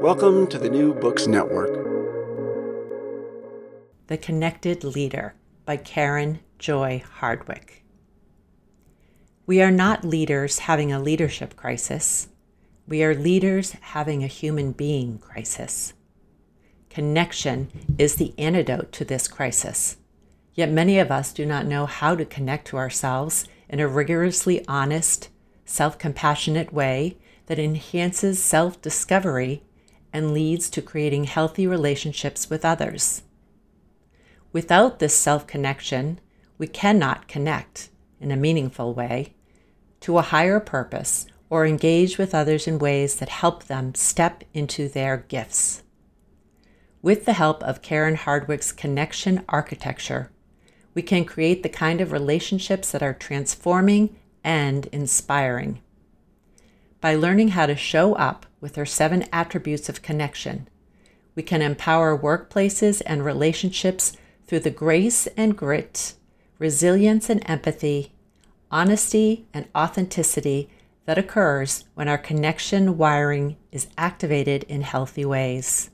Welcome to the New Books Network. The Connected Leader by Karen Joy Hardwick. We are not leaders having a leadership crisis. We are leaders having a human being crisis. Connection is the antidote to this crisis. Yet many of us do not know how to connect to ourselves in a rigorously honest, self compassionate way that enhances self discovery and leads to creating healthy relationships with others. Without this self connection, we cannot connect in a meaningful way to a higher purpose or engage with others in ways that help them step into their gifts. With the help of Karen Hardwick's connection architecture, we can create the kind of relationships that are transforming and inspiring. By learning how to show up with her seven attributes of connection, we can empower workplaces and relationships through the grace and grit, resilience and empathy, honesty and authenticity that occurs when our connection wiring is activated in healthy ways.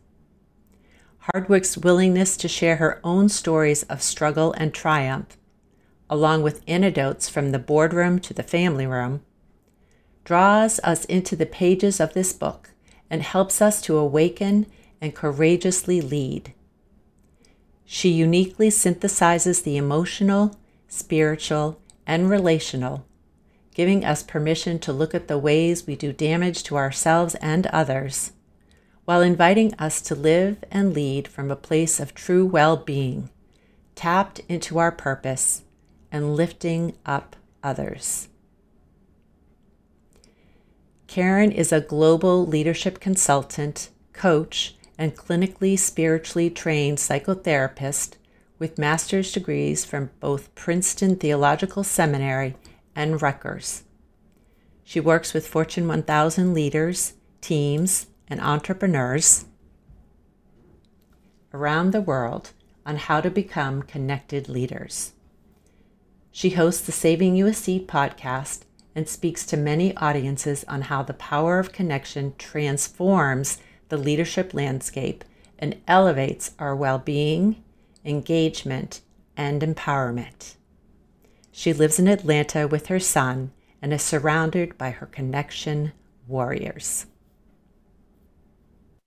Hardwick's willingness to share her own stories of struggle and triumph, along with anecdotes from the boardroom to the family room, draws us into the pages of this book and helps us to awaken and courageously lead. She uniquely synthesizes the emotional, spiritual, and relational, giving us permission to look at the ways we do damage to ourselves and others, while inviting us to live and lead from a place of true well being, tapped into our purpose and lifting up others. Karen is a global leadership consultant, coach, and clinically spiritually trained psychotherapist with master's degrees from both Princeton Theological Seminary and Rutgers. She works with Fortune 1000 leaders, teams, and entrepreneurs around the world on how to become connected leaders. She hosts the Saving Seat podcast and speaks to many audiences on how the power of connection transforms the leadership landscape and elevates our well being, engagement, and empowerment. She lives in Atlanta with her son and is surrounded by her connection warriors.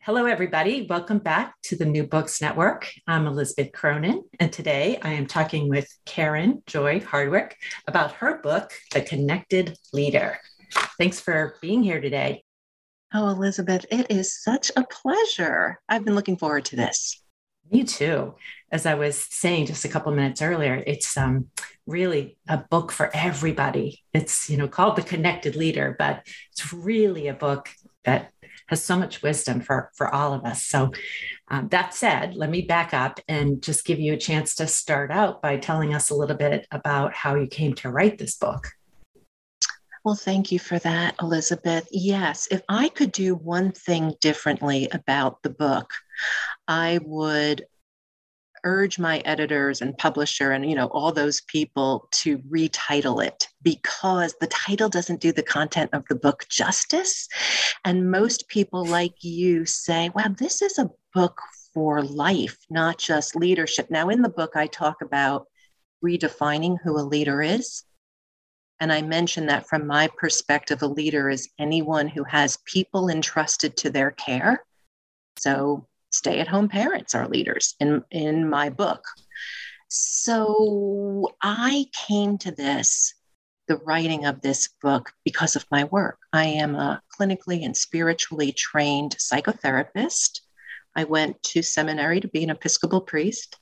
Hello, everybody. Welcome back to the New Books Network. I'm Elizabeth Cronin, and today I am talking with Karen Joy Hardwick about her book, The Connected Leader. Thanks for being here today. Oh, Elizabeth, it is such a pleasure. I've been looking forward to this. Me too. As I was saying just a couple minutes earlier, it's um, really a book for everybody. It's you know called The Connected Leader, but it's really a book that has so much wisdom for for all of us. So um, that said, let me back up and just give you a chance to start out by telling us a little bit about how you came to write this book. Well, thank you for that, Elizabeth. Yes, if I could do one thing differently about the book, I would urge my editors and publisher and you know all those people to retitle it because the title doesn't do the content of the book justice. And most people like you say wow this is a book for life not just leadership. Now in the book i talk about redefining who a leader is. And I mention that from my perspective, a leader is anyone who has people entrusted to their care. So stay at home parents are leaders in, in my book. So I came to this, the writing of this book, because of my work. I am a clinically and spiritually trained psychotherapist. I went to seminary to be an Episcopal priest,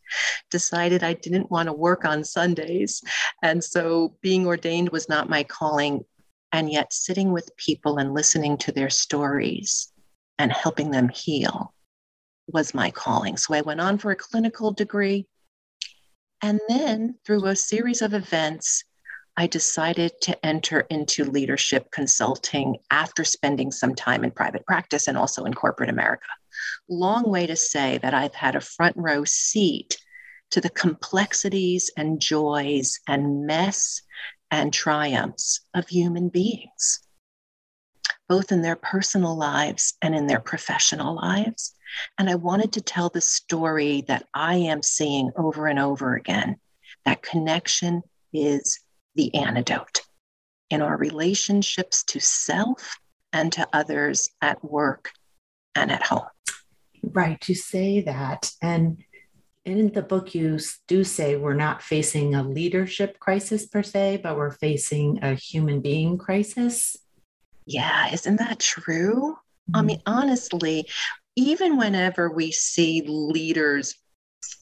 decided I didn't want to work on Sundays. And so being ordained was not my calling. And yet, sitting with people and listening to their stories and helping them heal was my calling. So I went on for a clinical degree. And then, through a series of events, I decided to enter into leadership consulting after spending some time in private practice and also in corporate America. Long way to say that I've had a front row seat to the complexities and joys and mess and triumphs of human beings both in their personal lives and in their professional lives. And I wanted to tell the story that I am seeing over and over again that connection is the antidote in our relationships to self and to others at work and at home. Right, you say that. And in the book, you do say we're not facing a leadership crisis per se, but we're facing a human being crisis. Yeah, isn't that true? Mm-hmm. I mean, honestly, even whenever we see leaders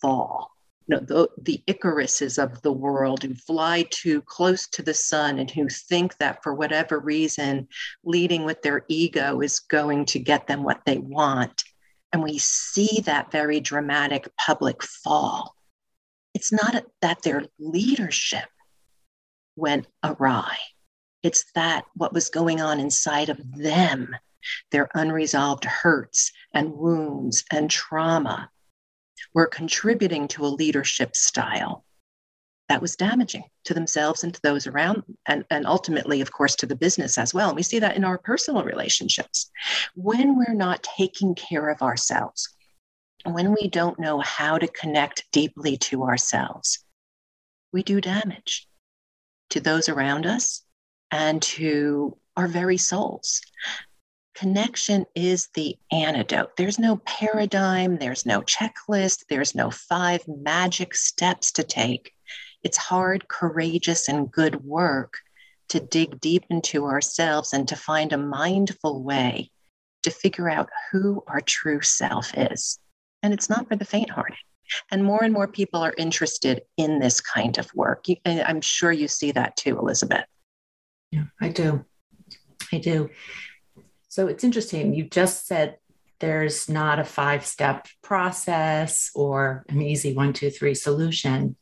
fall, you know, the, the Icaruses of the world who fly too close to the sun and who think that for whatever reason, leading with their ego is going to get them what they want. And we see that very dramatic public fall. It's not that their leadership went awry it's that what was going on inside of them, their unresolved hurts and wounds and trauma, were contributing to a leadership style that was damaging to themselves and to those around and, and ultimately of course to the business as well. And we see that in our personal relationships. When we're not taking care of ourselves when we don't know how to connect deeply to ourselves we do damage to those around us and to our very souls. Connection is the antidote. There's no paradigm, there's no checklist, there's no five magic steps to take. It's hard, courageous, and good work to dig deep into ourselves and to find a mindful way to figure out who our true self is. And it's not for the faint hearted. And more and more people are interested in this kind of work. I'm sure you see that too, Elizabeth. Yeah, I do. I do. So it's interesting. You just said there's not a five step process or an easy one, two, three solution.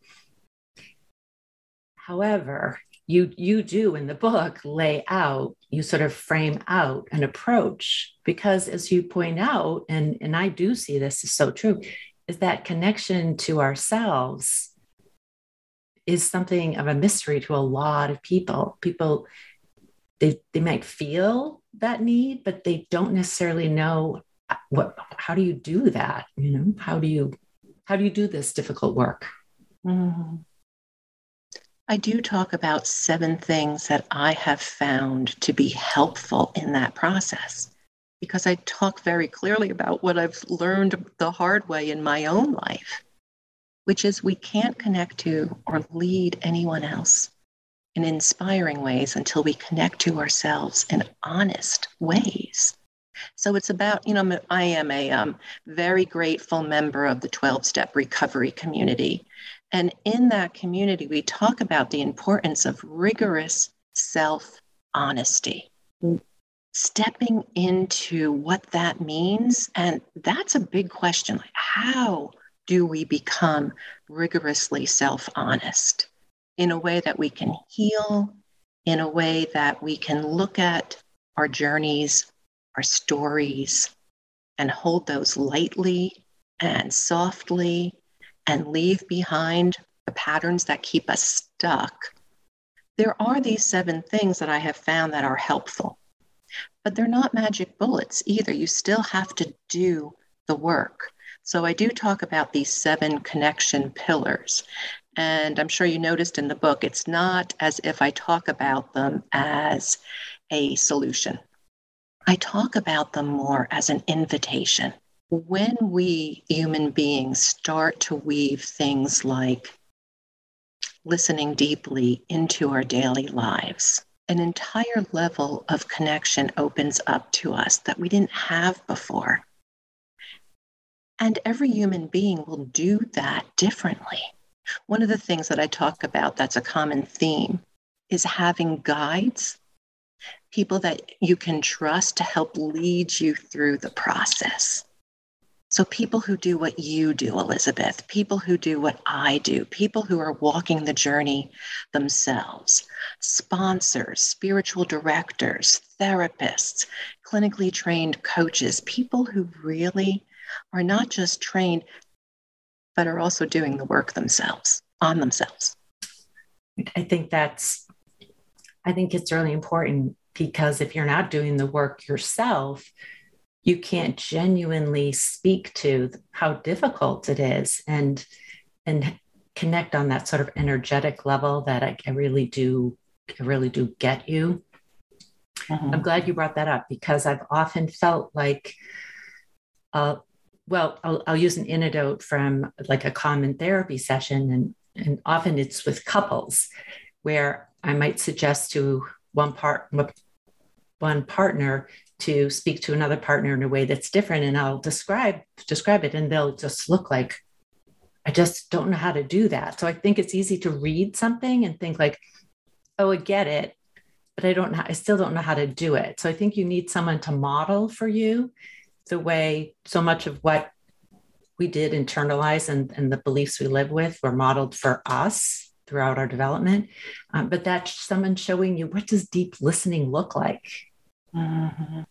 However, you you do in the book lay out you sort of frame out an approach because as you point out and and I do see this is so true is that connection to ourselves is something of a mystery to a lot of people. People, they, they might feel that need, but they don't necessarily know what, how do you do that? You know, how do you, how do you do this difficult work? Mm-hmm. I do talk about seven things that I have found to be helpful in that process because I talk very clearly about what I've learned the hard way in my own life which is we can't connect to or lead anyone else in inspiring ways until we connect to ourselves in honest ways. So it's about, you know, I am a um, very grateful member of the 12 step recovery community. And in that community, we talk about the importance of rigorous self honesty, stepping into what that means. And that's a big question. Like, how do we become rigorously self honest in a way that we can heal, in a way that we can look at our journeys, our stories, and hold those lightly and softly and leave behind the patterns that keep us stuck. There are these seven things that I have found that are helpful, but they're not magic bullets either. You still have to do the work. So I do talk about these seven connection pillars. And I'm sure you noticed in the book, it's not as if I talk about them as a solution. I talk about them more as an invitation when we human beings start to weave things like listening deeply into our daily lives, an entire level of connection opens up to us that we didn't have before. And every human being will do that differently. One of the things that I talk about that's a common theme is having guides, people that you can trust to help lead you through the process. So, people who do what you do, Elizabeth, people who do what I do, people who are walking the journey themselves, sponsors, spiritual directors, therapists, clinically trained coaches, people who really are not just trained, but are also doing the work themselves on themselves. I think that's, I think it's really important because if you're not doing the work yourself, you can't genuinely speak to how difficult it is and and connect on that sort of energetic level that I, I really do I really do get you. Mm-hmm. I'm glad you brought that up because I've often felt like uh, well, I'll, I'll use an anecdote from like a common therapy session, and, and often it's with couples where I might suggest to one part one partner to speak to another partner in a way that's different and I'll describe describe it and they'll just look like I just don't know how to do that. So I think it's easy to read something and think like, oh, I get it, but I don't know, I still don't know how to do it. So I think you need someone to model for you the way so much of what we did internalize and, and the beliefs we live with were modeled for us throughout our development. Um, but that's someone showing you what does deep listening look like? Mm-hmm.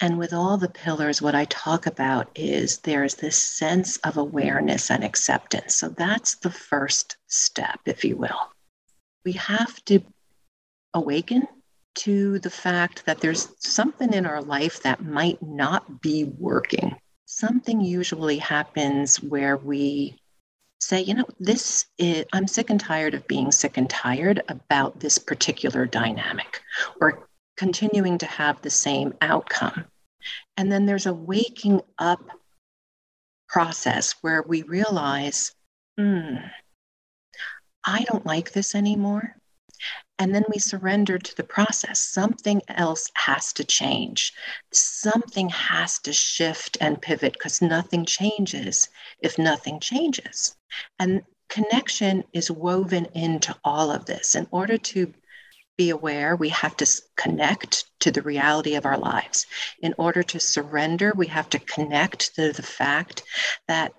And with all the pillars, what I talk about is there's this sense of awareness and acceptance. So that's the first step, if you will. We have to awaken to the fact that there's something in our life that might not be working. Something usually happens where we say, you know, this is, I'm sick and tired of being sick and tired about this particular dynamic or continuing to have the same outcome. And then there's a waking up process where we realize, hmm, I don't like this anymore. And then we surrender to the process. Something else has to change. Something has to shift and pivot because nothing changes if nothing changes. And connection is woven into all of this. In order to be aware, we have to connect to the reality of our lives. In order to surrender, we have to connect to the fact that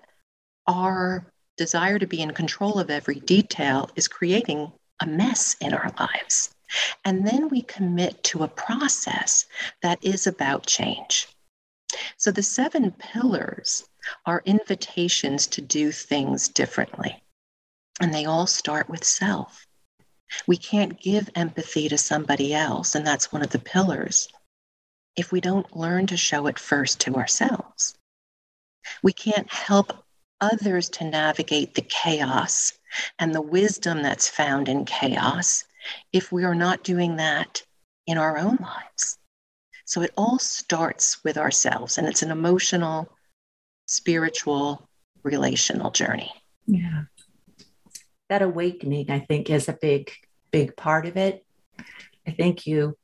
our desire to be in control of every detail is creating a mess in our lives. And then we commit to a process that is about change. So the seven pillars are invitations to do things differently. And they all start with self. We can't give empathy to somebody else, and that's one of the pillars, if we don't learn to show it first to ourselves. We can't help others to navigate the chaos and the wisdom that's found in chaos if we are not doing that in our own lives. So it all starts with ourselves, and it's an emotional, spiritual, relational journey. Yeah that awakening, I think, is a big, big part of it. I think you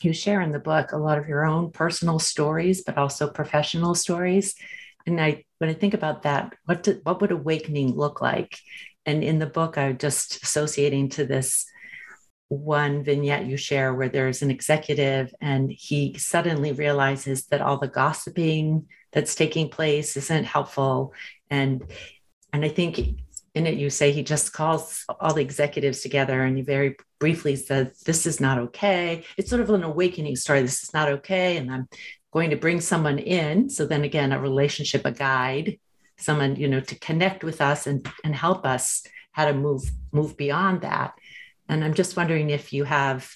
you share in the book a lot of your own personal stories, but also professional stories. And I, when I think about that, what do, what would awakening look like? And in the book, I'm just associating to this one vignette you share where there's an executive and he suddenly realizes that all the gossiping that's taking place isn't helpful. And and i think in it you say he just calls all the executives together and he very briefly says this is not okay. It's sort of an awakening story. This is not okay. And i'm going to bring someone in so then again a relationship a guide someone you know to connect with us and and help us how to move move beyond that and i'm just wondering if you have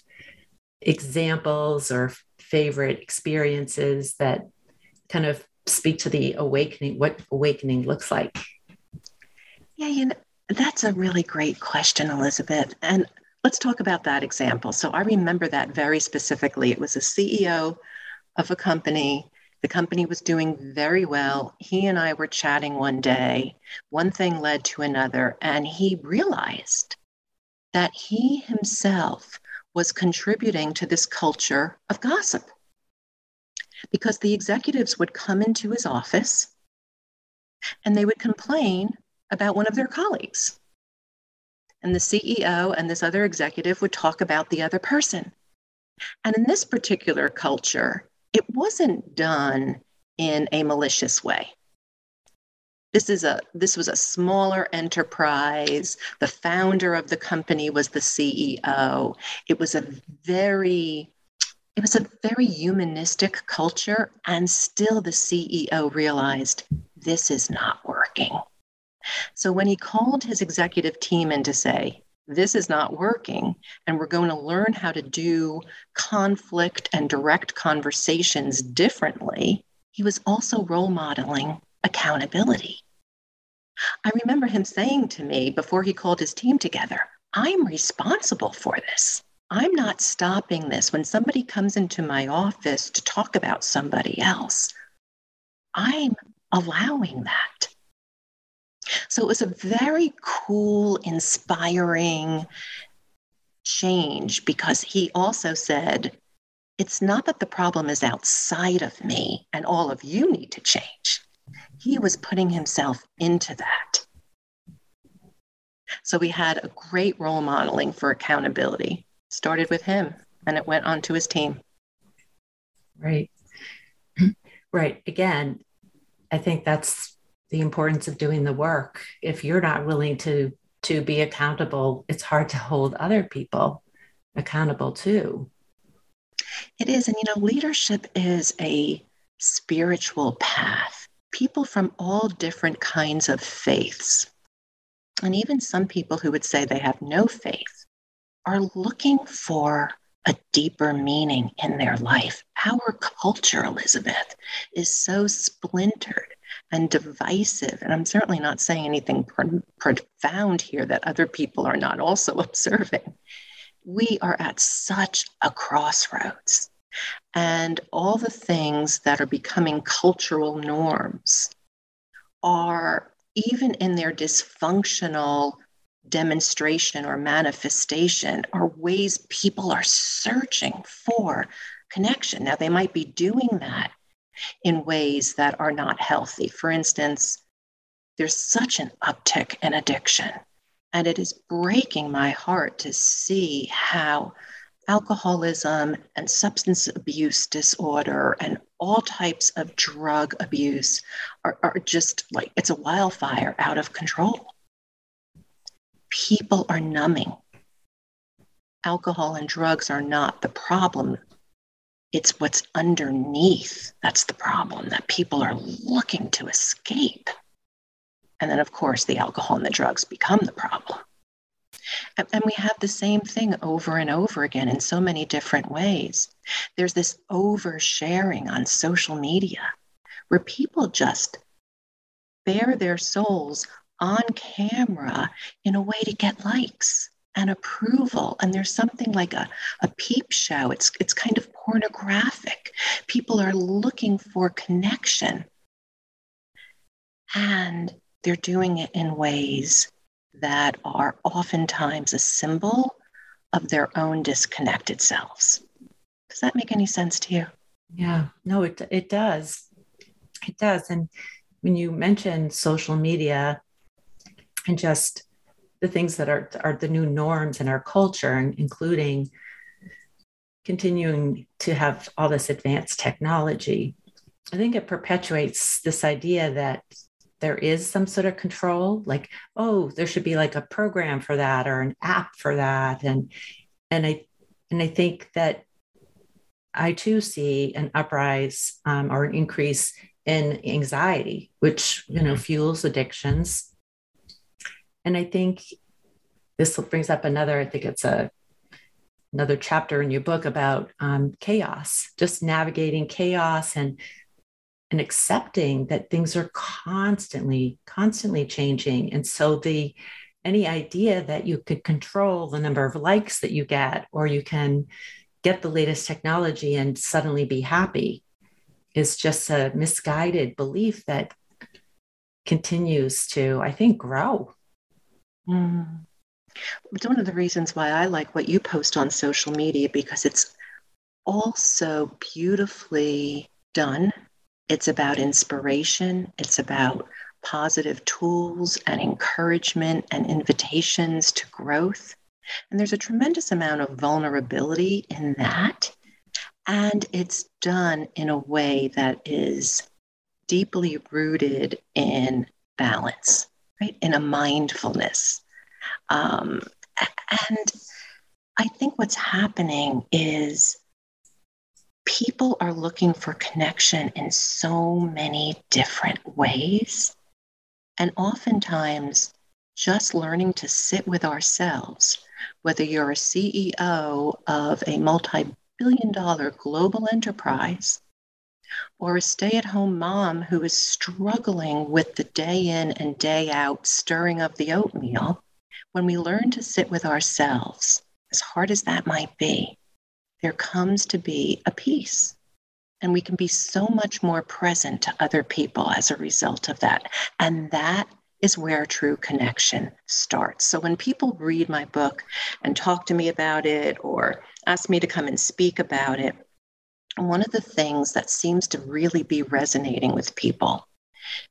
examples or favorite experiences that kind of speak to the awakening what awakening looks like yeah, you know, that's a really great question, Elizabeth. And let's talk about that example. So I remember that very specifically. It was a CEO of a company, The company was doing very well. He and I were chatting one day. One thing led to another, and he realized that he himself was contributing to this culture of gossip because the executives would come into his office and they would complain about one of their colleagues. And the CEO and this other executive would talk about the other person. And in this particular culture, it wasn't done in a malicious way. This is a this was a smaller enterprise. The founder of the company was the CEO. It was a very it was a very humanistic culture and still the CEO realized this is not working. So when he called his executive team in to say, this is not working, and we're going to learn how to do conflict and direct conversations differently, he was also role modeling accountability. I remember him saying to me before he called his team together, I'm responsible for this. I'm not stopping this. When somebody comes into my office to talk about somebody else, I'm allowing that. So it was a very cool, inspiring change because he also said, it's not that the problem is outside of me and all of you need to change. He was putting himself into that. So we had a great role modeling for accountability. Started with him and it went on to his team. Right. Right. Again, I think that's the importance of doing the work. If you're not willing to to be accountable, it's hard to hold other people accountable too. It is. And you know, leadership is a spiritual path. People from all different kinds of faiths, and even some people who would say they have no faith, are looking for a deeper meaning in their life. Our culture, Elizabeth, is so splintered and divisive. And I'm certainly not saying anything pro- profound here that other people are not also observing. We are at such a crossroads. And all the things that are becoming cultural norms are, even in their dysfunctional demonstration or manifestation are ways people are searching for connection. Now, they might be doing that in ways that are not healthy. For instance, there's such an uptick in addiction, and it is breaking my heart to see how alcoholism and substance abuse disorder and all types of drug abuse are, are just like it's a wildfire out of control people are numbing. Alcohol and drugs are not the problem. It's what's underneath that's the problem that people are looking to escape. And then, of course, the alcohol and the drugs become the problem. And, and we have the same thing over and over again in so many different ways. There's this oversharing on social media where people just bare their souls on camera in a way to get likes and approval. And there's something like a, a peep show. It's it's kind of pornographic. People are looking for connection. And they're doing it in ways that are oftentimes a symbol of their own disconnected selves. Does that make any sense to you? Yeah, no, it it does. It does. And when you mention social media, and just the things that are, are the new norms in our culture, including continuing to have all this advanced technology. I think it perpetuates this idea that there is some sort of control, like, oh, there should be like a program for that or an app for that. And and I and I think that I too see an uprise um, or an increase in anxiety, which you know fuels addictions and I think this brings up another, I think it's a another chapter in your book about um, chaos, just navigating chaos and and accepting that things are constantly, constantly changing. And so the any idea that you could control the number of likes that you get, or you can get the latest technology and suddenly be happy is just a misguided belief that continues to, I think, grow. Mm. It's one of the reasons why I like what you post on social media because it's also beautifully done. It's about inspiration, it's about positive tools and encouragement and invitations to growth. And there's a tremendous amount of vulnerability in that. And it's done in a way that is deeply rooted in balance, right? In a mindfulness. Um, and I think what's happening is people are looking for connection in so many different ways. And oftentimes, just learning to sit with ourselves, whether you're a CEO of a multi billion dollar global enterprise or a stay at home mom who is struggling with the day in and day out stirring of the oatmeal, when we learn to sit with ourselves, as hard as that might be, there comes to be a peace. And we can be so much more present to other people as a result of that. And that is where true connection starts. So when people read my book and talk to me about it or ask me to come and speak about it, one of the things that seems to really be resonating with people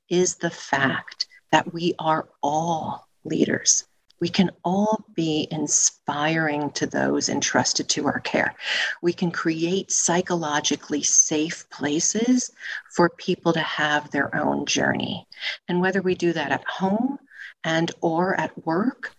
is the fact that we are all leaders we can all be inspiring to those entrusted to our care. We can create psychologically safe places for people to have their own journey. And whether we do that at home and or at work,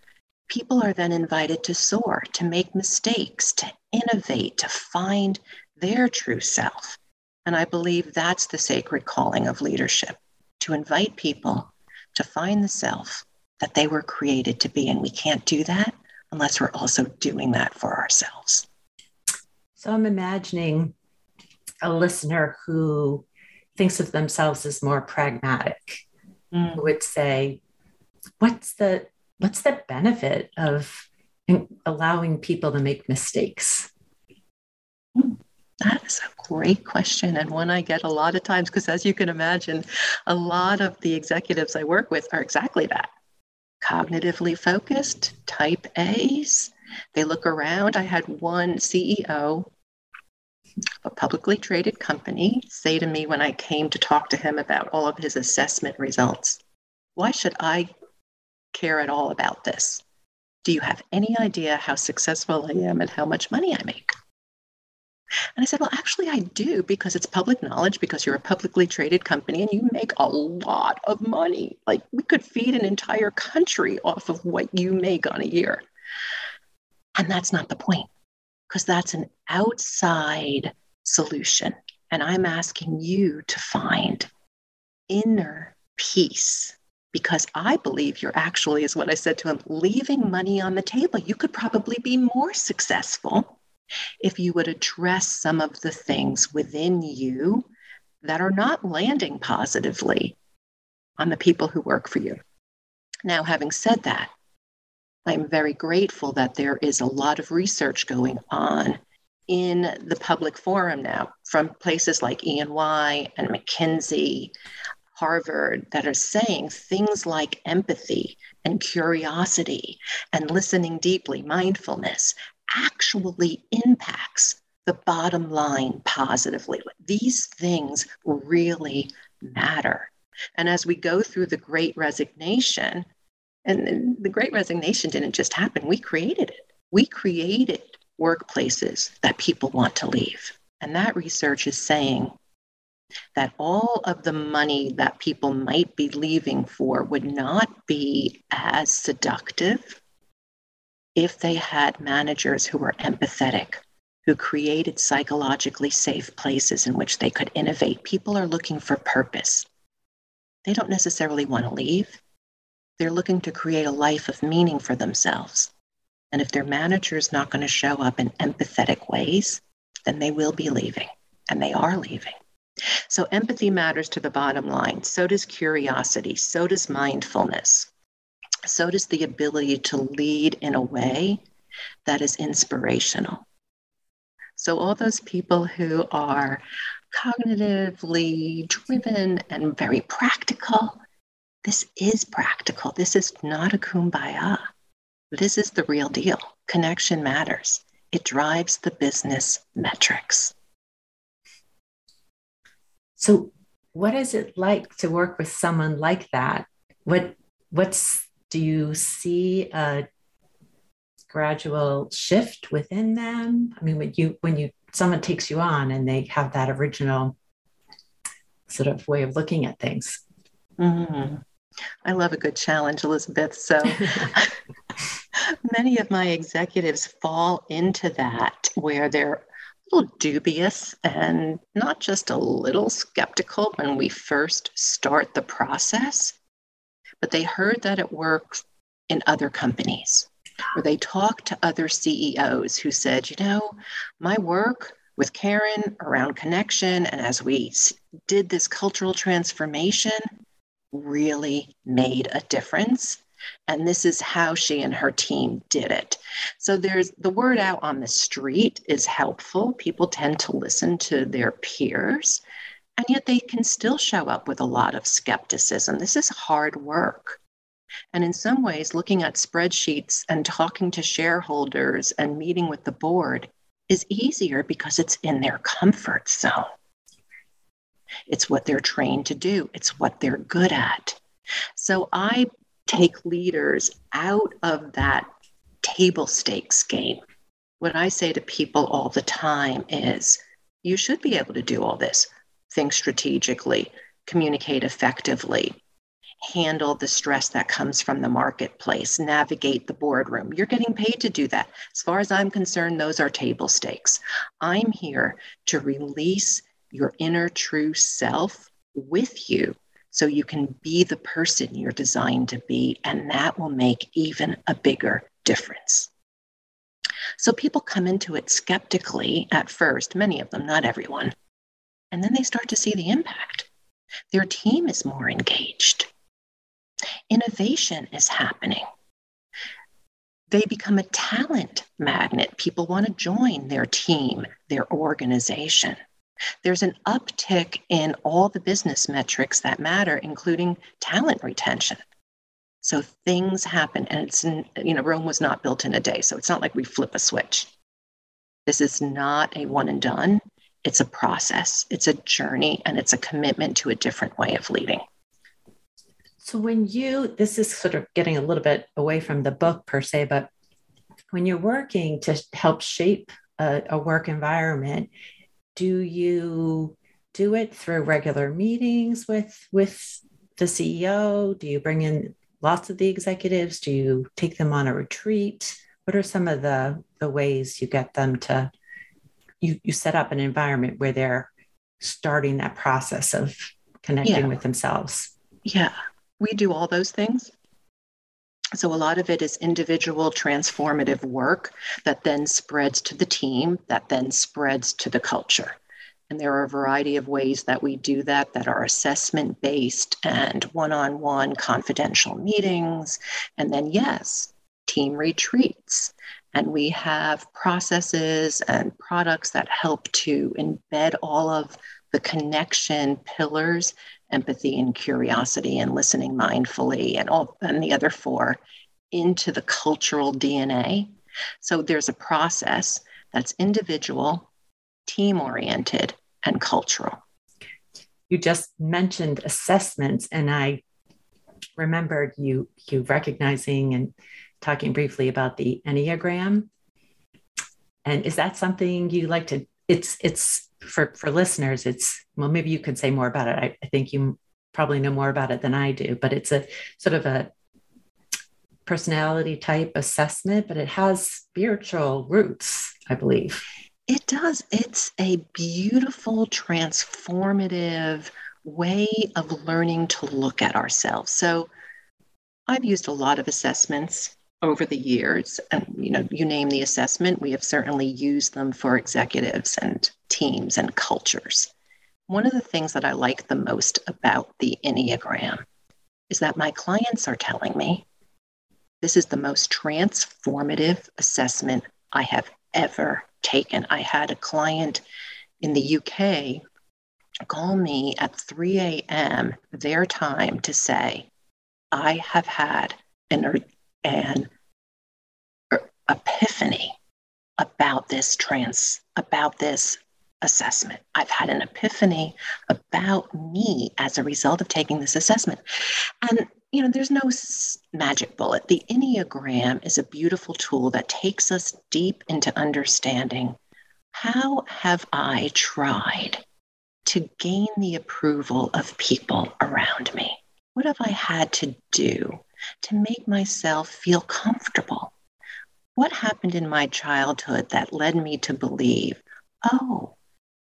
people are then invited to soar, to make mistakes, to innovate, to find their true self. And I believe that's the sacred calling of leadership to invite people to find the self that they were created to be. And we can't do that unless we're also doing that for ourselves. So I'm imagining a listener who thinks of themselves as more pragmatic, mm. who would say, what's the what's the benefit of allowing people to make mistakes? That is a great question, and one I get a lot of times because, as you can imagine, a lot of the executives I work with are exactly that cognitively focused, type A's. They look around. I had one CEO of a publicly traded company say to me when I came to talk to him about all of his assessment results, Why should I care at all about this? Do you have any idea how successful I am and how much money I make? And I said, Well, actually, I do because it's public knowledge, because you're a publicly traded company and you make a lot of money. Like we could feed an entire country off of what you make on a year. And that's not the point, because that's an outside solution. And I'm asking you to find inner peace because I believe you're actually, is what I said to him, leaving money on the table. You could probably be more successful if you would address some of the things within you that are not landing positively on the people who work for you. Now, having said that, I'm very grateful that there is a lot of research going on in the public forum now from places like E&Y and McKinsey, Harvard, that are saying things like empathy and curiosity and listening deeply, mindfulness, actually impacts the bottom line positively. These things really matter. And as we go through the great resignation, and the great resignation didn't just happen, we created it. We created workplaces that people want to leave. And that research is saying that all of the money that people might be leaving for would not be as seductive if they had managers who were empathetic, who created psychologically safe places in which they could innovate. People are looking for purpose. They don't necessarily want to leave. They're looking to create a life of meaning for themselves. And if their manager is not going to show up in empathetic ways, then they will be leaving, and they are leaving. So, empathy matters to the bottom line. So does curiosity. So does mindfulness so does the ability to lead in a way that is inspirational. So, all those people who are cognitively driven and very practical. This is practical. This is not a kumbaya. This is the real deal. Connection matters. It drives the business metrics. So, what is it like to work with someone like that? What what's do you see a gradual shift within them? I mean, when you when you someone takes you on and they have that original sort of way of looking at things. Mm-hmm. I love a good challenge, Elizabeth. So many of my executives fall into that where they're a little dubious and not just a little skeptical when we first start the process, but they heard that it works in other companies or they talked to other CEOs who said, you know, my work with Karen around connection and as we did this cultural transformation really made a difference. And this is how she and her team did it. So there's the word out on the street is helpful. People tend to listen to their peers, and yet they can still show up with a lot of skepticism. This is hard work. And in some ways, looking at spreadsheets and talking to shareholders and meeting with the board is easier because it's in their comfort zone. It's what they're trained to do, it's what they're good at. So I take leaders out of that table stakes game. What I say to people all the time is you should be able to do all this. Think strategically, communicate effectively, handle the stress that comes from the marketplace, navigate the boardroom. You're getting paid to do that. As far as I'm concerned, those are table stakes. I'm here to release your inner true self with you so you can be the person you're designed to be, and that will make even a bigger difference. So people come into it skeptically at first, many of them, not everyone, and then they start to see the impact. Their team is more engaged innovation is happening. They become a talent magnet. People want to join their team, their organization. There's an uptick in all the business metrics that matter, including talent retention. So things happen, and it's you know Rome was not built in a day, so it's not like we flip a switch. This is not a one and done. It's a process, it's a journey, and it's a commitment to a different way of leading. So when you, this is sort of getting a little bit away from the book per se, but when you're working to help shape a, a work environment, do you do it through regular meetings with with the CEO? Do you bring in lots of the executives? Do you take them on a retreat? What are some of the the ways you get them to you you set up an environment where they're starting that process of connecting yeah. with themselves? Yeah we do all those things. So, a lot of it is individual transformative work that then spreads to the team, that then spreads to the culture. And there are a variety of ways that we do that that are assessment based and one on one confidential meetings. And then, yes, team retreats. And we have processes and products that help to embed all of the connection pillars empathy and curiosity and listening mindfully and all and the other four into the cultural DNA. So there's a process that's individual, team oriented, and cultural. You just mentioned assessments, and I remembered you you recognizing and talking briefly about the Enneagram. And is that something you like to? It's it's for for listeners, it's well, maybe you could say more about it. I, I think you probably know more about it than I do, but it's a sort of a personality type assessment, but it has spiritual roots, I believe. It does. It's a beautiful, transformative way of learning to look at ourselves. So I've used a lot of assessments over the years and you know you name the assessment we have certainly used them for executives and teams and cultures one of the things that i like the most about the enneagram is that my clients are telling me this is the most transformative assessment i have ever taken i had a client in the uk call me at 3 a.m. their time to say, I have had an, an epiphany about this trans, about this assessment. I've had an epiphany about me as a result of taking this assessment. And, you know, there's no magic bullet. The Enneagram is a beautiful tool that takes us deep into understanding how have I tried to gain the approval of people around me? What have I had to do to make myself feel comfortable? What happened in my childhood that led me to believe, oh,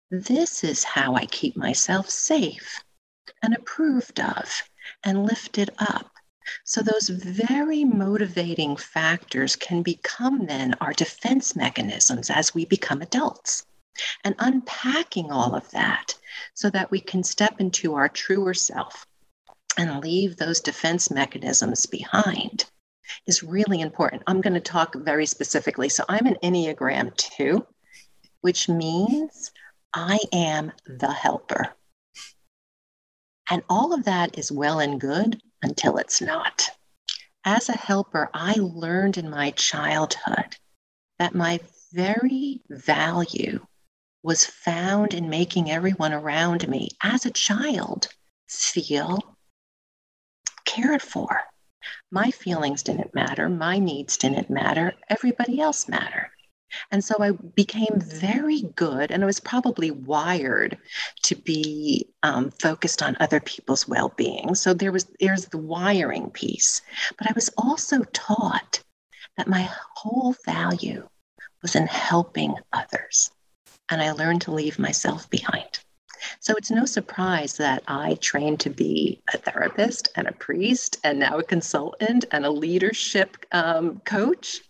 this is how I keep myself safe and approved of and lifted up? So, those very motivating factors can become then our defense mechanisms as we become adults. And unpacking all of that so that we can step into our truer self and leave those defense mechanisms behind is really important. I'm going to talk very specifically. So, I'm an Enneagram 2, which means I am the helper. And all of that is well and good until it's not. As a helper, I learned in my childhood that my very value was found in making everyone around me as a child feel cared for. My feelings didn't matter, my needs didn't matter, everybody else mattered. And so I became very good, and I was probably wired to be um, focused on other people's well-being. So there was there's the wiring piece, but I was also taught that my whole value was in helping others, and I learned to leave myself behind. So it's no surprise that I trained to be a therapist and a priest, and now a consultant and a leadership um, coach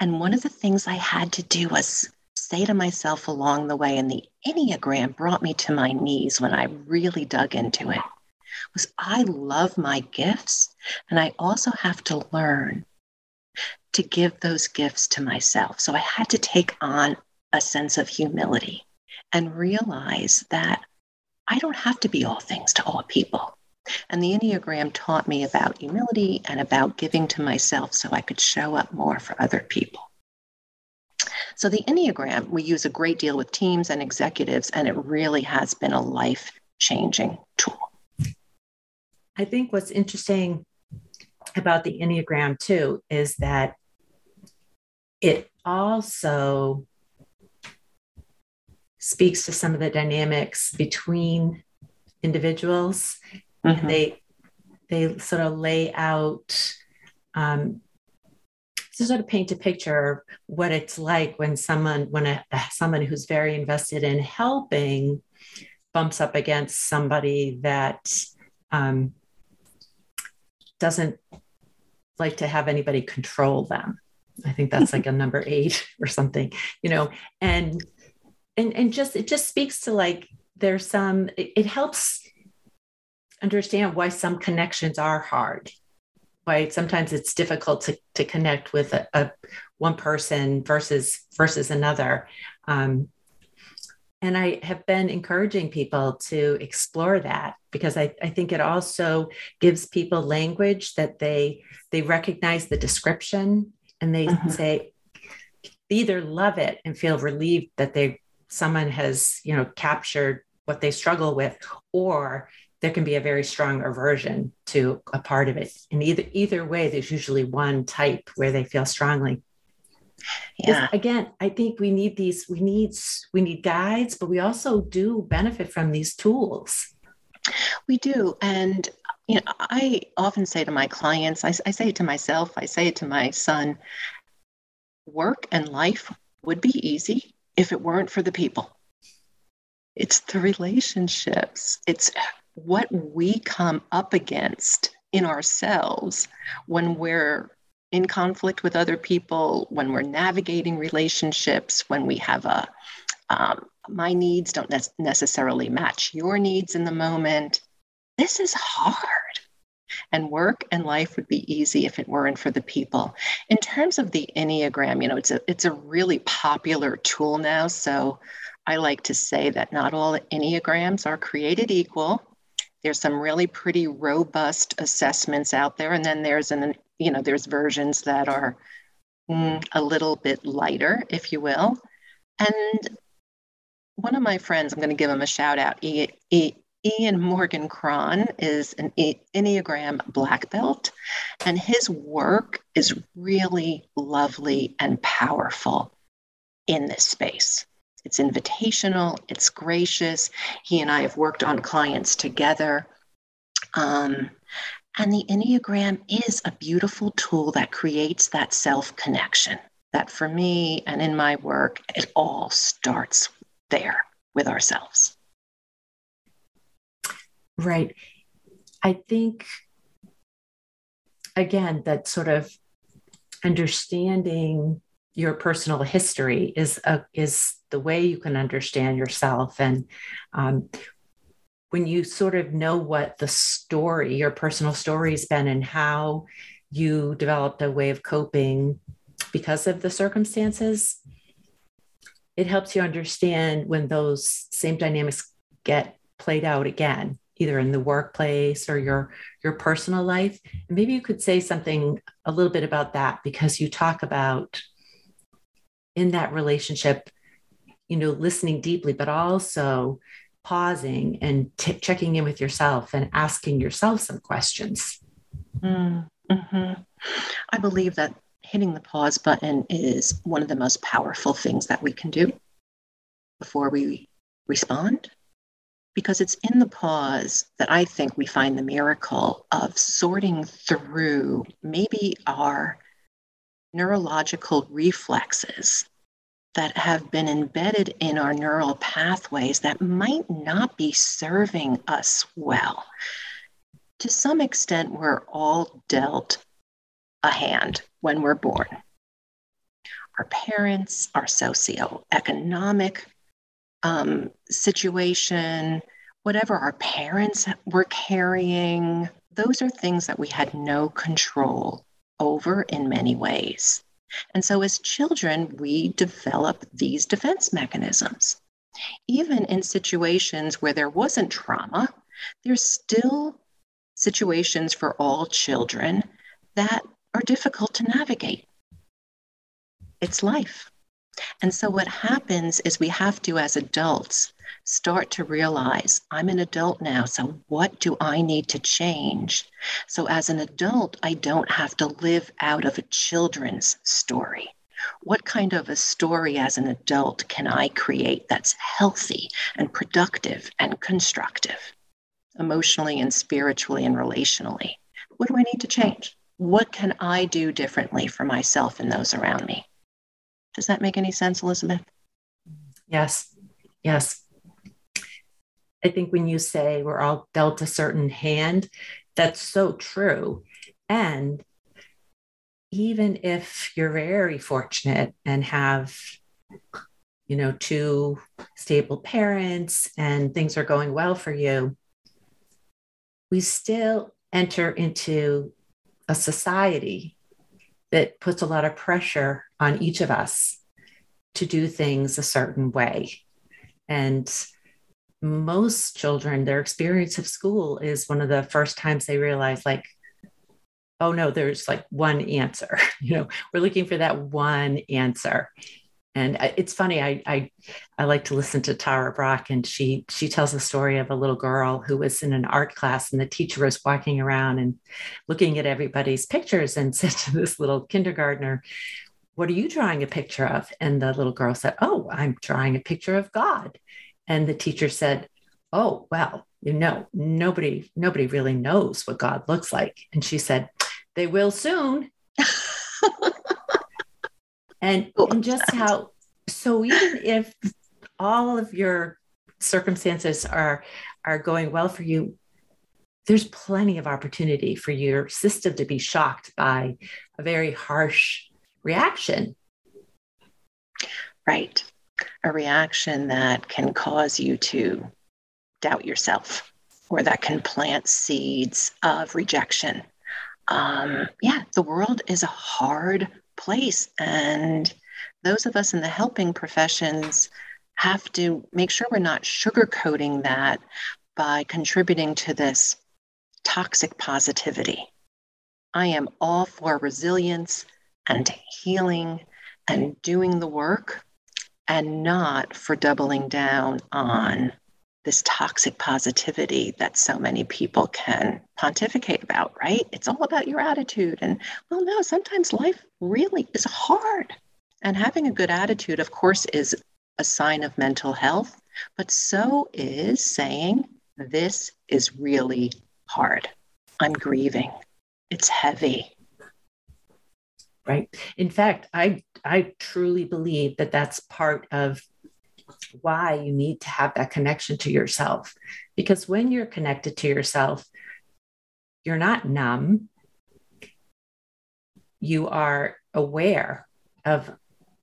and one of the things I had to do was say to myself along the way, and the Enneagram brought me to my knees when I really dug into it, was I love my gifts, and I also have to learn to give those gifts to myself. So I had to take on a sense of humility and realize that I don't have to be all things to all people. And the Enneagram taught me about humility and about giving to myself so I could show up more for other people. So, the Enneagram, we use a great deal with teams and executives, and it really has been a life changing tool. I think what's interesting about the Enneagram, too, is that it also speaks to some of the dynamics between individuals Mm-hmm. They they sort of lay out um, to sort of paint a picture of what it's like when someone when a, someone who's very invested in helping bumps up against somebody that um, doesn't like to have anybody control them. I think that's like a number eight or something, you know, and and and just it just speaks to like there's some it, it helps understand why some connections are hard why sometimes it's difficult to, to connect with a, a one person versus versus another um, and i have been encouraging people to explore that because I, I think it also gives people language that they they recognize the description and they mm-hmm. say they either love it and feel relieved that they someone has you know captured what they struggle with or there can be a very strong aversion to a part of it. And either either way, there's usually one type where they feel strongly. Yeah. Again, I think we need these, we need we need guides, but we also do benefit from these tools. We do. And you know, I often say to my clients, I, I say it to myself, I say it to my son, work and life would be easy if it weren't for the people. It's the relationships. It's what we come up against in ourselves when we're in conflict with other people, when we're navigating relationships, when we have a um, my needs don't ne- necessarily match your needs in the moment. This is hard. And work and life would be easy if it weren't for the people. In terms of the Enneagram, you know, it's a it's a really popular tool now. So I like to say that not all Enneagrams are created equal. There's some really pretty robust assessments out there, and then there's an you know there's versions that are mm, a little bit lighter, if you will. And one of my friends, I'm going to give him a shout out. Ian Morgan Cron is an Enneagram black belt, and his work is really lovely and powerful in this space. It's invitational, it's gracious. He and I have worked on clients together. Um, and the Enneagram is a beautiful tool that creates that self connection. That for me and in my work, it all starts there with ourselves. Right. I think, again, that sort of understanding your personal history is a, is the way you can understand yourself and um, when you sort of know what the story your personal story's been and how you developed a way of coping because of the circumstances it helps you understand when those same dynamics get played out again either in the workplace or your your personal life. And maybe you could say something a little bit about that because you talk about in that relationship you know listening deeply but also pausing and t- checking in with yourself and asking yourself some questions. Mm-hmm. i believe that hitting the pause button is one of the most powerful things that we can do before we respond because it's in the pause that I think we find the miracle of sorting through maybe our neurological reflexes that have been embedded in our neural pathways that might not be serving us well. To some extent, we're all dealt a hand when we're born. Our parents, our socioeconomic um, situation, whatever our parents were carrying, those are things that we had no control over in many ways. And so, as children, we develop these defense mechanisms. Even in situations where there wasn't trauma, there's still situations for all children that are difficult to navigate. It's life. And so, what happens is we have to, as adults, start to realize I'm an adult now. So, what do I need to change? So, as an adult, I don't have to live out of a children's story. What kind of a story as an adult can I create that's healthy and productive and constructive, emotionally and spiritually and relationally? What do I need to change? What can I do differently for myself and those around me? Does that make any sense, Elizabeth? Yes, yes. I think when you say we're all dealt a certain hand, that's so true. And even if you're very fortunate and have, you know, two stable parents and things are going well for you, we still enter into a society that puts a lot of pressure on each of us to do things a certain way. And most children, their experience of school is one of the first times they realize, like, oh no, there's like one answer. you know, we're looking for that one answer. And uh, it's funny, I, I I like to listen to Tara Brach, and she she tells a story of a little girl who was in an art class, and the teacher was walking around and looking at everybody's pictures, and said to this little kindergartner, "What are you drawing a picture of?" And the little girl said, "Oh, I'm drawing a picture of God." And the teacher said, "Oh, well, you know, nobody nobody really knows what God looks like." And she said, "They will soon." and, and just how so even if all of your circumstances are are going well for you there's plenty of opportunity for your system to be shocked by a very harsh reaction. Right. A reaction that can cause you to doubt yourself or that can plant seeds of rejection. Um, yeah the world is a hard place. And those of us in the helping professions have to make sure we're not sugarcoating that by contributing to this toxic positivity. I am all for resilience and healing and doing the work and not for doubling down on this toxic positivity that so many people can pontificate about, right? It's all about your attitude. And well, no, sometimes life really is hard. And having a good attitude, of course, is a sign of mental health, but so is saying, This is really hard. I'm grieving. It's heavy. Right. In fact, I I truly believe that that's part of why you need to have that connection to yourself. Because when you're connected to yourself, you're not numb. You are aware of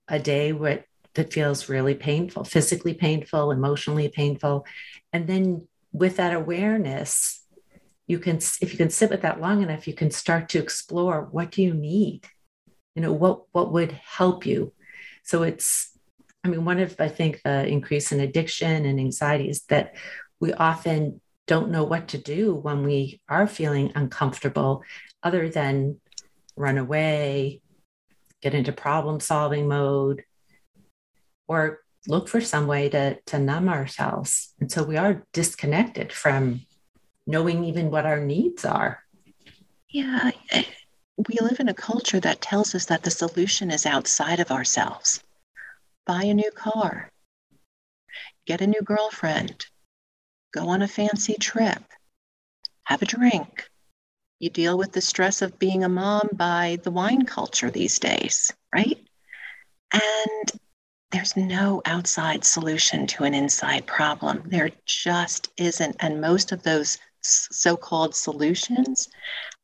a day what, that feels really painful, physically painful, emotionally painful. And then with that awareness, you can, if you can sit with that long enough, you can start to explore what do you need? You know, what what would help you? So it's I mean, one of, I think, the increase in addiction and anxiety is that we often don't know what to do when we are feeling uncomfortable, other than run away, get into problem solving mode, or look for some way to, to numb ourselves. And so we are disconnected from knowing even what our needs are. Yeah. We live in a culture that tells us that the solution is outside of ourselves buy a new car, get a new girlfriend, go on a fancy trip, have a drink. You deal with the stress of being a mom by the wine culture these days, right? And there's no outside solution to an inside problem. There just isn't. And most of those so called solutions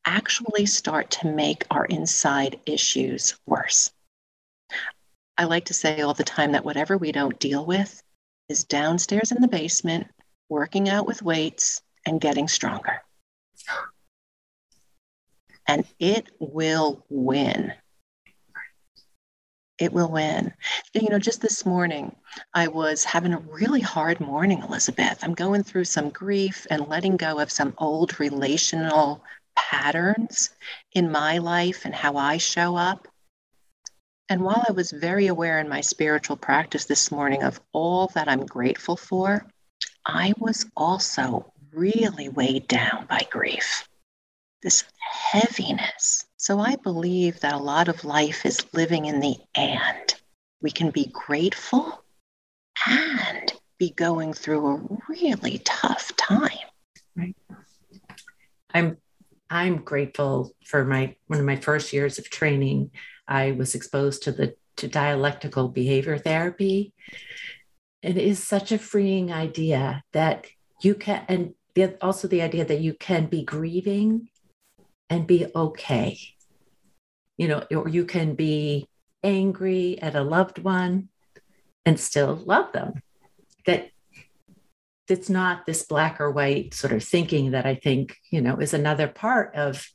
actually start to make our inside issues worse. I like to say all the time that whatever we don't deal with is downstairs in the basement, working out with weights and getting stronger. And it will win. It will win. You know, just this morning, I was having a really hard morning, Elizabeth. I'm going through some grief and letting go of some old relational patterns in my life and how I show up. And while I was very aware in my spiritual practice this morning of all that I'm grateful for, I was also really weighed down by grief, this heaviness. So I believe that a lot of life is living in the and. We can be grateful and be going through a really tough time. Right. I'm I'm grateful for my one of my first years of training I was exposed to the to dialectical behavior therapy. It is such a freeing idea that you can, and the, also the idea that you can be grieving and be okay. You know, or you can be angry at a loved one and still love them. That it's not this black or white sort of thinking that I think, you know, is another part of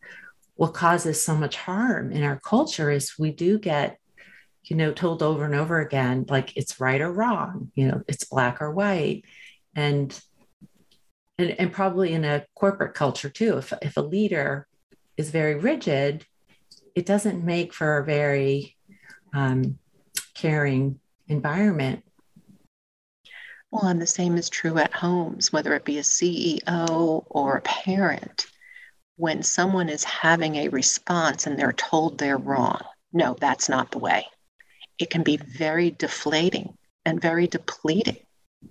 what causes so much harm in our culture is we do get you know told over and over again like it's right or wrong you know it's black or white. And and, and probably in a corporate culture too if, if a leader is very rigid it doesn't make for a very um, caring environment. Well and the same is true at homes whether it be a ceo or a parent when someone is having a response and they're told they're wrong. No, that's not the way. It can be very deflating and very depleting.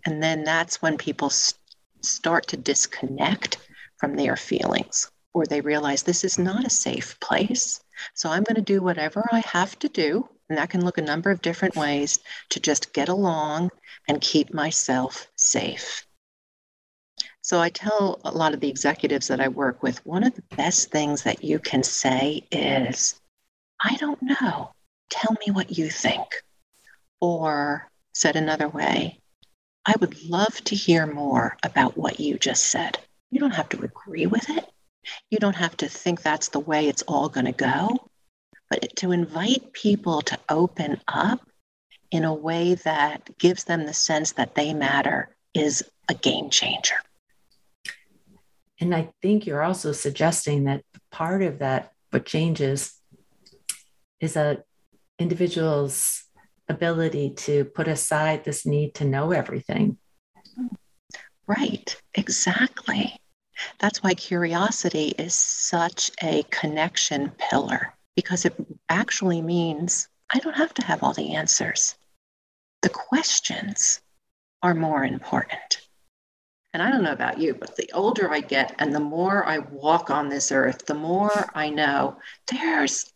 And then that's when people st- start to disconnect from their feelings or they realize this is not a safe place. So I'm going to do whatever I have to do. And that can look a number of different ways to just get along and keep myself safe. So I tell a lot of the executives that I work with one of the best things that you can say is, I don't know. Tell me what you think. Or said another way, I would love to hear more about what you just said. You don't have to agree with it. You don't have to think that's the way it's all going to go. But to invite people to open up in a way that gives them the sense that they matter is a game changer. And I think you're also suggesting that part of that, what changes, is a individual's ability to put aside this need to know everything. Right, exactly. That's why curiosity is such a connection pillar because it actually means I don't have to have all the answers. The questions are more important. And I don't know about you, but the older I get and the more I walk on this earth, the more I know there's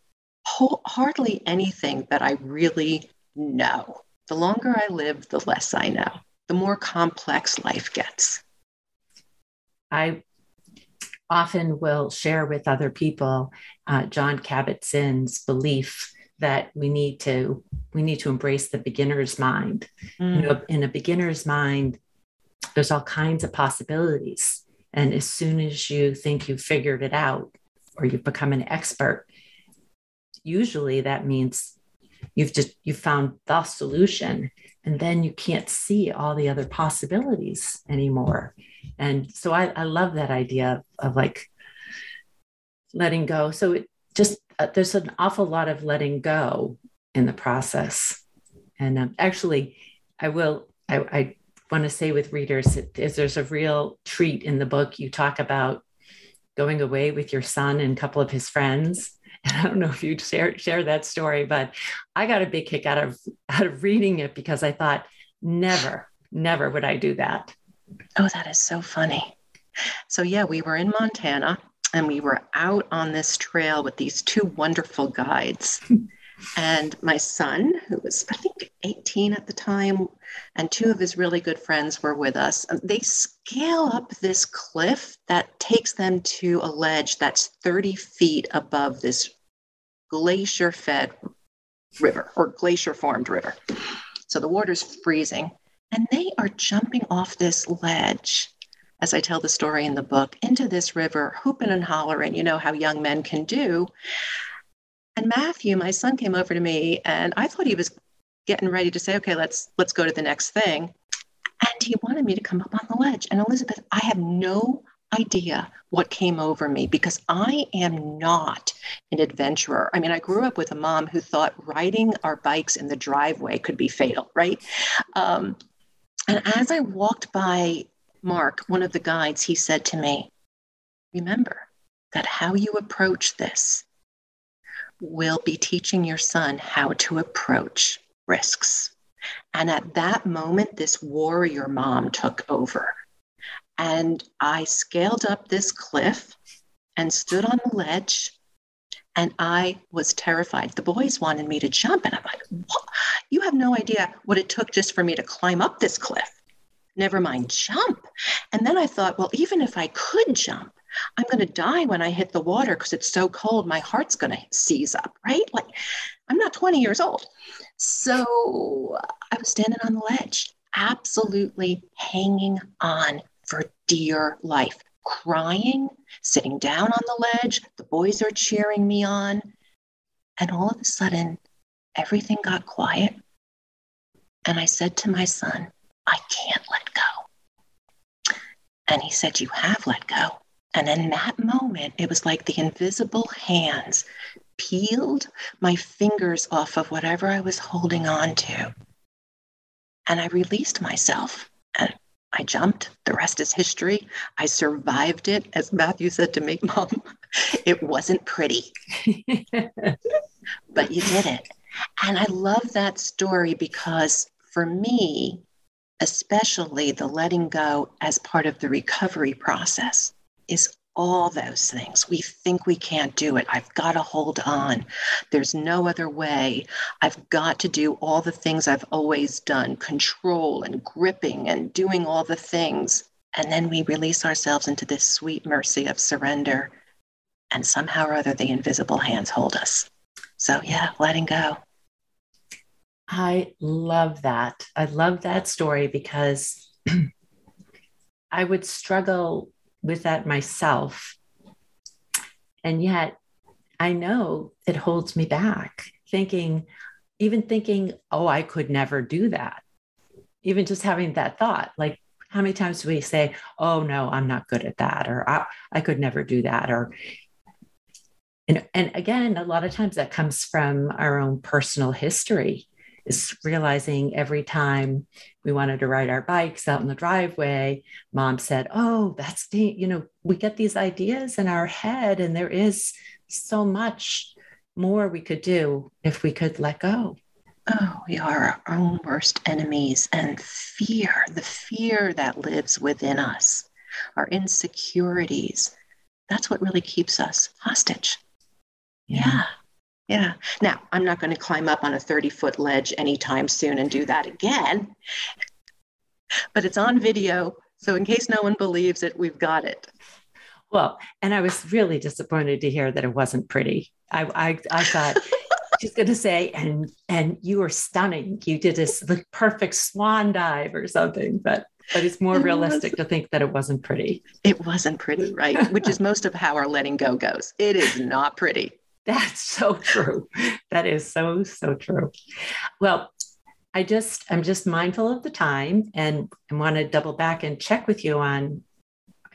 hardly anything that I really know. The longer I live, the less I know, the more complex life gets. I often will share with other people uh, Jon Kabat-Zinn's belief that we need to we need to embrace the beginner's mind. Mm. You know, in a beginner's mind, there's all kinds of possibilities, and as soon as you think you've figured it out or you've become an expert, usually that means you've just you found the solution. And then you can't see all the other possibilities anymore. And so i, I love that idea of, like letting go. So it just uh, there's an awful lot of letting go in the process. And um, actually i will i, I want to say with readers is there's a real treat in the book you talk about going away with your son and a couple of his friends and I don't know if you'd share share that story, but I got a big kick out of out of reading it because I thought never, never would I do that. Oh, that is so funny. So yeah, we were in Montana and we were out on this trail with these two wonderful guides. and my son, who was I think 18 at the time, and two of his really good friends were with us. Um, they scale up this cliff that takes them to a ledge that's 30 feet above this glacier fed river or glacier formed river. So the water's freezing, and they are jumping off this ledge, as I tell the story in the book, into this river, hooping and hollering, you know how young men can do. And Matthew, my son, came over to me, and I thought he was getting ready to say, okay, let's let's go to the next thing. And he wanted me to come up on the ledge. And Elizabeth, I have no idea what came over me because I am not an adventurer. I mean, I grew up with a mom who thought riding our bikes in the driveway could be fatal, right? Um, and as I walked by Mark, one of the guides, he said to me, Remember that how you approach this will be teaching your son how to approach risks. And at that moment, this warrior mom took over. And I scaled up this cliff and stood on the ledge. And I was terrified. The boys wanted me to jump. And I'm like, what? You have no idea what it took just for me to climb up this cliff. Never mind jump. And then I thought, well, even if I could jump, I'm going to die when I hit the water because it's so cold. My heart's going to seize up, right? Like, I'm not 20 years old. So I was standing on the ledge, absolutely hanging on for dear life, crying, sitting down on the ledge. The boys are cheering me on. And all of a sudden, everything got quiet. And I said to my son, I can't let go. And he said, You have let go. And in that moment, it was like the invisible hands peeled my fingers off of whatever I was holding on to. And I released myself and I jumped. The rest is history. I survived it. As Matthew said to me, Mom, it wasn't pretty, but you did it. And I love that story because for me, especially the letting go as part of the recovery process, is all those things. We think we can't do it. I've got to hold on. There's no other way. I've got to do all the things I've always done control and gripping and doing all the things. And then we release ourselves into this sweet mercy of surrender. And somehow or other, the invisible hands hold us. So, yeah, letting go. I love that. I love that story because I would struggle with that myself. And yet I know it holds me back, thinking, even thinking, oh, I could never do that. Even just having that thought, like how many times do we say, oh, no, I'm not good at that, or I, I could never do that, or and, and again, a lot of times that comes from our own personal history, is realizing every time we wanted to ride our bikes out in the driveway, mom said, Oh, that's, the, you know, we get these ideas in our head, and there is so much more we could do if we could let go. Oh, we are our own worst enemies, and fear, the fear that lives within us, our insecurities, that's what really keeps us hostage. Yeah. Yeah. Now, I'm not going to climb up on a 30 foot ledge anytime soon and do that again, but it's on video. So, in case no one believes it, we've got it. Well, and I was really disappointed to hear that it wasn't pretty. I, I, I thought she's going to say, and and you were stunning. You did this the perfect swan dive or something, but but it's more it realistic was, to think that it wasn't pretty. It wasn't pretty, right? Which is most of how our letting go goes. It is not pretty. That's so true. That is so, so true. Well, I just, I'm just mindful of the time and I want to double back and check with you on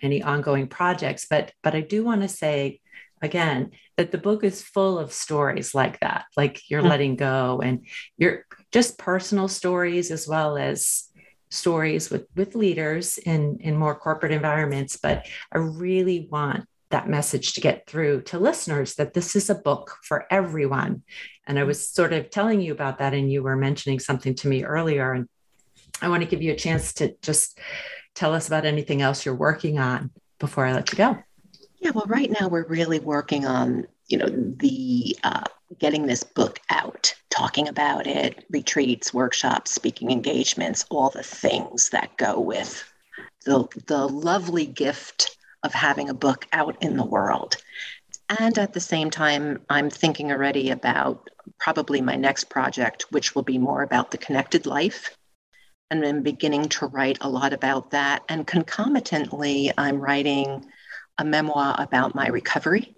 any ongoing projects. But, but I do want to say again that the book is full of stories like that, like you're mm-hmm. letting go and you're just personal stories as well as stories with with leaders in in more corporate environments but i really want that message to get through to listeners that this is a book for everyone. And I was sort of telling you about that, and you were mentioning something to me earlier. And I want to give you a chance to just tell us about anything else you're working on before I let you go. Yeah, well, right now we're really working on, you know, the uh, getting this book out, talking about it, retreats, workshops, speaking engagements, all the things that go with the the lovely gift of having a book out in the world. And at the same time, I'm thinking already about probably my next project, which will be more about the connected life. And I'm beginning to write a lot about that. And concomitantly, I'm writing a memoir about my recovery.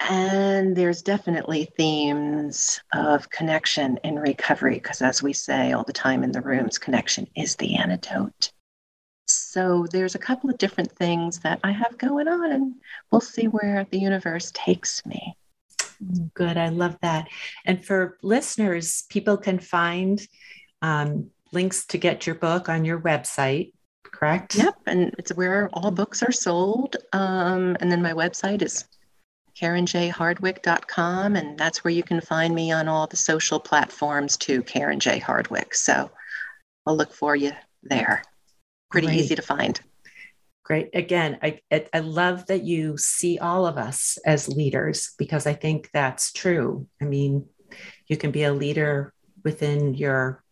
And there's definitely themes of connection in recovery, because as we say all the time in the rooms, connection is the antidote. So there's a couple of different things that I have going on, and we'll see where the universe takes me. Good. I love that. And for listeners, people can find um, links to get your book on your website, correct? Yep. And it's where all books are sold. Um, and then my website is karenjhardwick.com. And that's where you can find me on all the social platforms too, Karen J. Hardwick. So I'll look for you there pretty Great. easy to find. Great. Again, I, I love that you see all of us as leaders because I think that's true. I mean, you can be a leader within your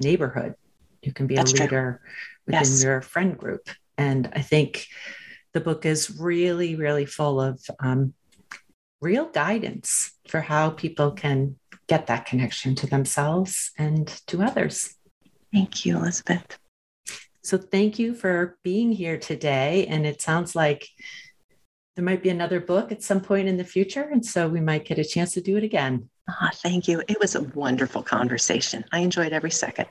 neighborhood, you can be that's a leader true. within yes. your friend group. And I think the book is really, really full of um, real guidance for how people can get that connection to themselves and to others. Thank you, Elizabeth. So thank you for being here today. And it sounds like there might be another book at some point in the future. And so we might get a chance to do it again. Ah, thank you. It was a wonderful conversation. I enjoyed every second.